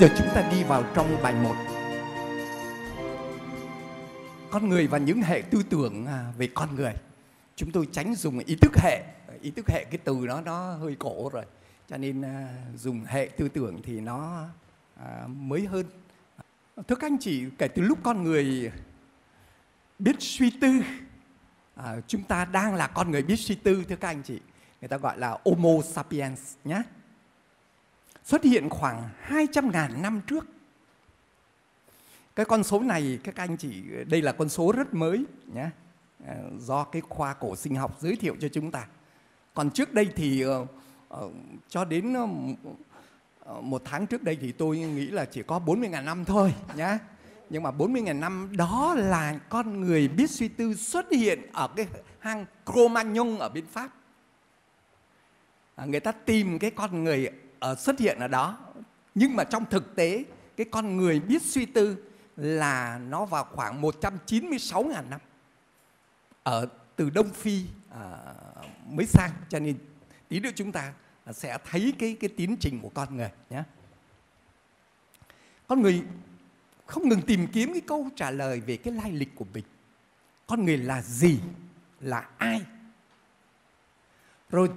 giờ chúng ta đi vào trong bài 1 Con người và những hệ tư tưởng à, về con người. Chúng tôi tránh dùng ý thức hệ. Ý thức hệ cái từ nó nó hơi cổ rồi. Cho nên à, dùng hệ tư tưởng thì nó à, mới hơn. Thưa các anh chị, kể từ lúc con người biết suy tư à, Chúng ta đang là con người biết suy tư thưa các anh chị Người ta gọi là Homo sapiens nhé xuất hiện khoảng 200.000 năm trước. Cái con số này các anh chị đây là con số rất mới nhé. À, do cái khoa cổ sinh học giới thiệu cho chúng ta. Còn trước đây thì ờ, ờ, cho đến ờ, một tháng trước đây thì tôi nghĩ là chỉ có 40.000 năm thôi nhé. Nhưng mà 40.000 năm đó là con người biết suy tư xuất hiện ở cái hang Cro-Magnon ở bên Pháp. À, người ta tìm cái con người Ờ, xuất hiện ở đó nhưng mà trong thực tế cái con người biết suy tư là nó vào khoảng 196.000 năm ở từ Đông Phi à, mới sang cho nên tí nữa chúng ta sẽ thấy cái cái tiến trình của con người nhé. Con người không ngừng tìm kiếm cái câu trả lời về cái lai lịch của mình. Con người là gì? Là ai? Rồi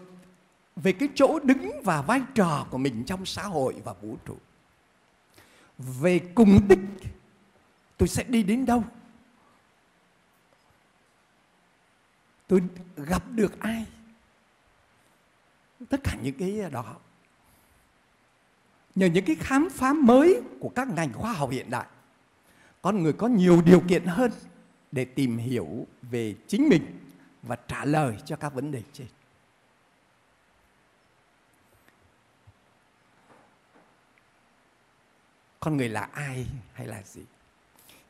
về cái chỗ đứng và vai trò của mình trong xã hội và vũ trụ. Về cùng đích, tôi sẽ đi đến đâu? Tôi gặp được ai? Tất cả những cái đó. Nhờ những cái khám phá mới của các ngành khoa học hiện đại, con người có nhiều điều kiện hơn để tìm hiểu về chính mình và trả lời cho các vấn đề trên. Con người là ai hay là gì?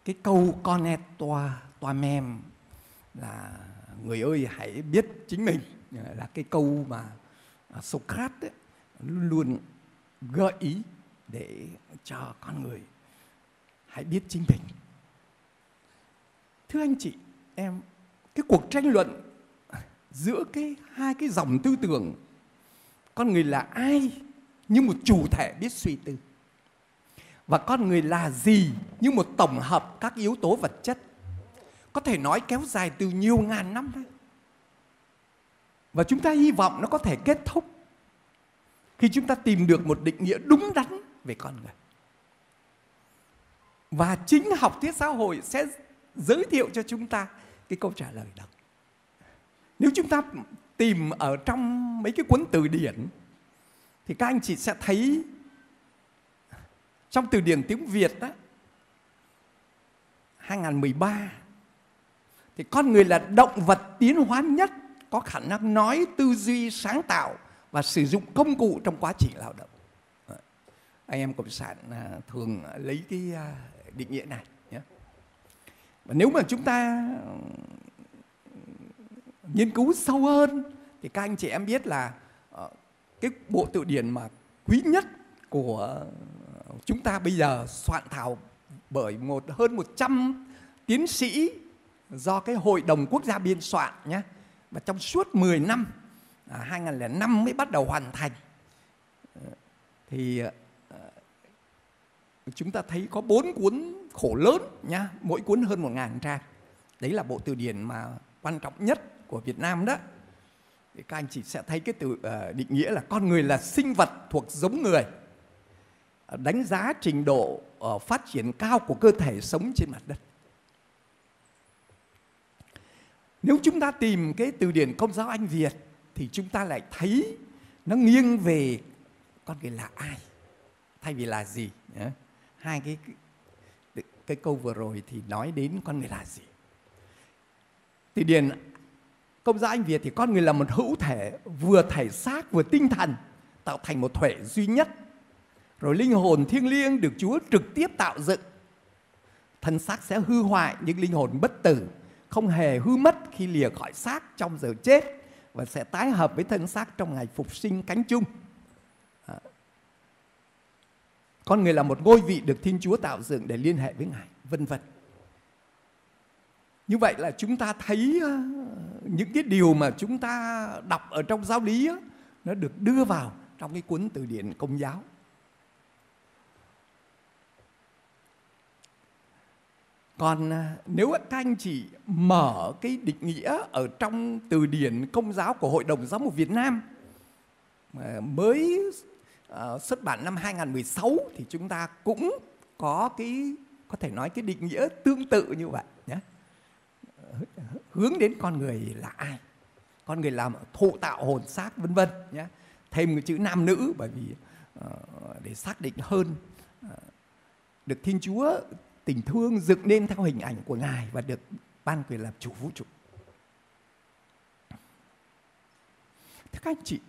Cái câu con e toa toa mem là người ơi hãy biết chính mình. Là cái câu mà à, Socrates luôn luôn gợi ý để cho con người hãy biết chính mình. Thưa anh chị, em, cái cuộc tranh luận giữa cái hai cái dòng tư tưởng, con người là ai như một chủ thể biết suy tư? Và con người là gì như một tổng hợp các yếu tố vật chất? Có thể nói kéo dài từ nhiều ngàn năm đấy và chúng ta hy vọng nó có thể kết thúc khi chúng ta tìm được một định nghĩa đúng đắn về con người. Và chính học thuyết xã hội sẽ giới thiệu cho chúng ta cái câu trả lời đó. Nếu chúng ta tìm ở trong mấy cái cuốn từ điển, thì các anh chị sẽ thấy trong từ điển tiếng Việt đó 2013 thì con người là động vật tiến hóa nhất có khả năng nói, tư duy, sáng tạo và sử dụng công cụ trong quá trình lao động. Anh em cộng sản à, thường lấy cái à, định nghĩa này nhé. Và nếu mà chúng ta nghiên cứu sâu hơn thì các anh chị em biết là ờ, cái bộ tự điển mà quý nhất của chúng ta bây giờ soạn thảo bởi một hơn 100 tiến sĩ do cái hội đồng quốc gia biên soạn nhé. Và trong suốt 10 năm à, 2005 mới bắt đầu hoàn thành. Ờ, thì à, chúng ta thấy có bốn cuốn khổ lớn nhá mỗi cuốn hơn một ngàn trang. Đấy là bộ từ điển mà quan trọng nhất của Việt Nam đó. Thì các anh chị sẽ thấy cái từ uh, định nghĩa là con người là sinh vật thuộc giống người. Ờ, đánh giá trình độ ờ, phát triển cao của cơ thể sống trên mặt đất. Nếu chúng ta tìm cái từ điển công giáo Anh Việt thì chúng ta lại thấy nó nghiêng về con người là ai, thay vì là gì. Hai cái cái câu vừa rồi thì nói đến con người là gì. Từ điển công giáo Anh Việt thì con người là một hữu thể vừa thể xác vừa tinh thần, tạo thành một thể duy nhất rồi linh hồn thiêng liêng được Chúa trực tiếp tạo dựng. Thân xác sẽ hư hoại nhưng linh hồn bất tử, không hề hư mất khi lìa khỏi xác trong giờ chết và sẽ tái hợp với thân xác trong ngày phục sinh cánh chung. À. Con người là một ngôi vị được Thiên Chúa tạo dựng để liên hệ với Ngài, vân vân. Như vậy là chúng ta thấy à, những cái điều mà chúng ta đọc ở trong giáo lý nó được đưa vào trong cái cuốn từ điển công giáo còn à, nếu các anh chị mở cái định nghĩa ở trong từ điển công giáo của Hội đồng Giáo mục Việt Nam à, mới à, xuất bản năm 2016 thì chúng ta cũng có cái, có thể nói cái định nghĩa tương tự như vậy nhé. Hướng đến con người là ai? Con người làm thụ tạo hồn xác, vân vân nhé. Thêm cái chữ nam nữ, bởi vì ờ, để xác định hơn ờ, được thiên chúa tình thương dựng nên theo hình ảnh của ngài và được ban quyền làm chủ vũ trụ. Thưa các anh chị,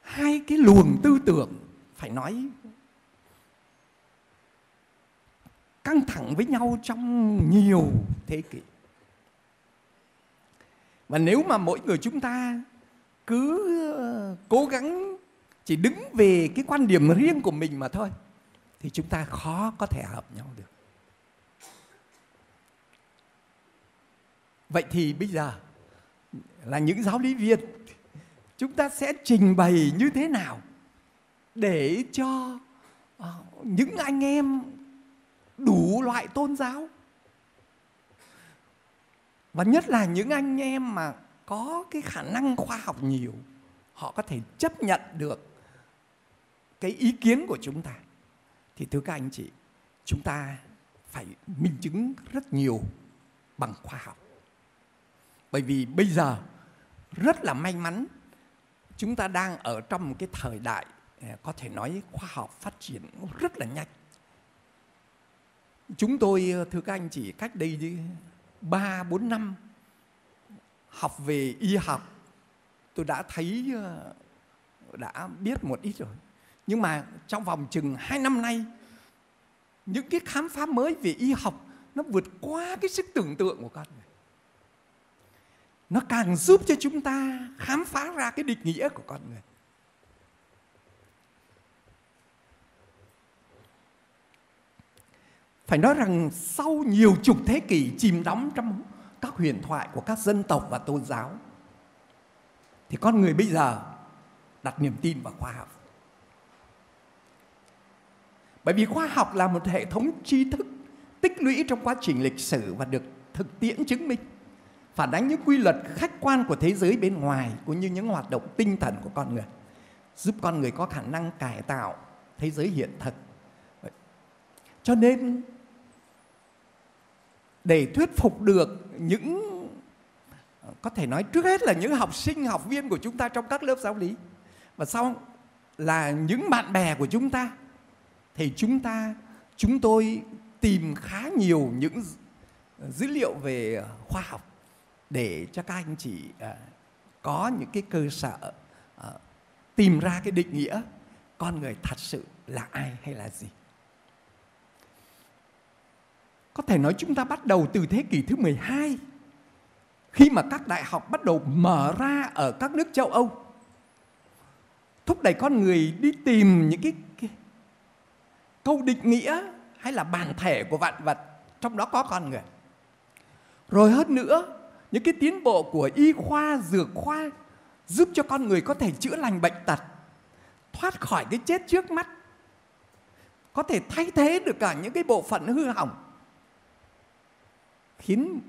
hai cái luồng tư tưởng, phải nói, căng thẳng với nhau trong nhiều thế kỷ. Và nếu mà mỗi người chúng ta cứ ờ, cố gắng chỉ đứng về cái quan điểm riêng của mình mà thôi thì chúng ta khó có thể hợp nhau được. Vậy thì bây giờ là những giáo lý viên, chúng ta sẽ trình bày như thế nào để cho ờ, những anh em đủ loại tôn giáo? Và nhất là những anh em mà có cái khả năng khoa học nhiều, họ có thể chấp nhận được cái ý kiến của chúng ta thì thưa các anh chị, chúng ta phải minh chứng rất nhiều bằng khoa học. Bởi vì bây giờ rất là may mắn, chúng ta đang ở trong một cái thời đại à, có thể nói khoa học phát triển rất là nhanh. Chúng tôi à, thưa các anh chị, cách đây ba, bốn năm học về y học, tôi đã thấy à, đã biết một ít rồi nhưng mà trong vòng chừng hai năm nay, những cái khám phá mới về y học nó vượt qua cái sức tưởng tượng của con người. Nó càng giúp cho chúng ta khám phá ra cái định nghĩa của con người. Phải nói rằng sau nhiều chục thế kỷ chìm đắm trong các huyền thoại của các dân tộc và tôn giáo, thì con người bây giờ đặt niềm tin vào khoa học bởi vì khoa học là một hệ thống tri thức tích lũy trong quá trình lịch sử và được thực tiễn chứng minh, phản ánh những quy luật khách quan của thế giới bên ngoài cũng như những hoạt động tinh thần của con người, giúp con người có khả năng cải tạo thế giới hiện thực. Cho nên để thuyết phục được những, có thể nói trước hết là những học sinh, học viên của chúng ta trong các lớp giáo lý, và sau là những bạn bè của chúng ta thì chúng ta, chúng tôi tìm khá nhiều những dữ liệu về khoa học để cho các anh chị à, có những cái cơ sở à, tìm ra cái định nghĩa con người thật sự là ai hay là gì. Có thể nói chúng ta bắt đầu từ thế kỷ thứ 12 khi mà các đại học bắt đầu mở ra ở các nước châu Âu. Thúc đẩy con người đi tìm những cái câu định nghĩa hay là bản thể của vạn vật, trong đó có con người. Rồi hơn nữa, những cái tiến bộ của y khoa, dược khoa giúp cho con người có thể chữa lành bệnh tật, thoát khỏi cái chết trước mắt, có thể thay thế được cả những cái bộ phận hư hỏng, khiến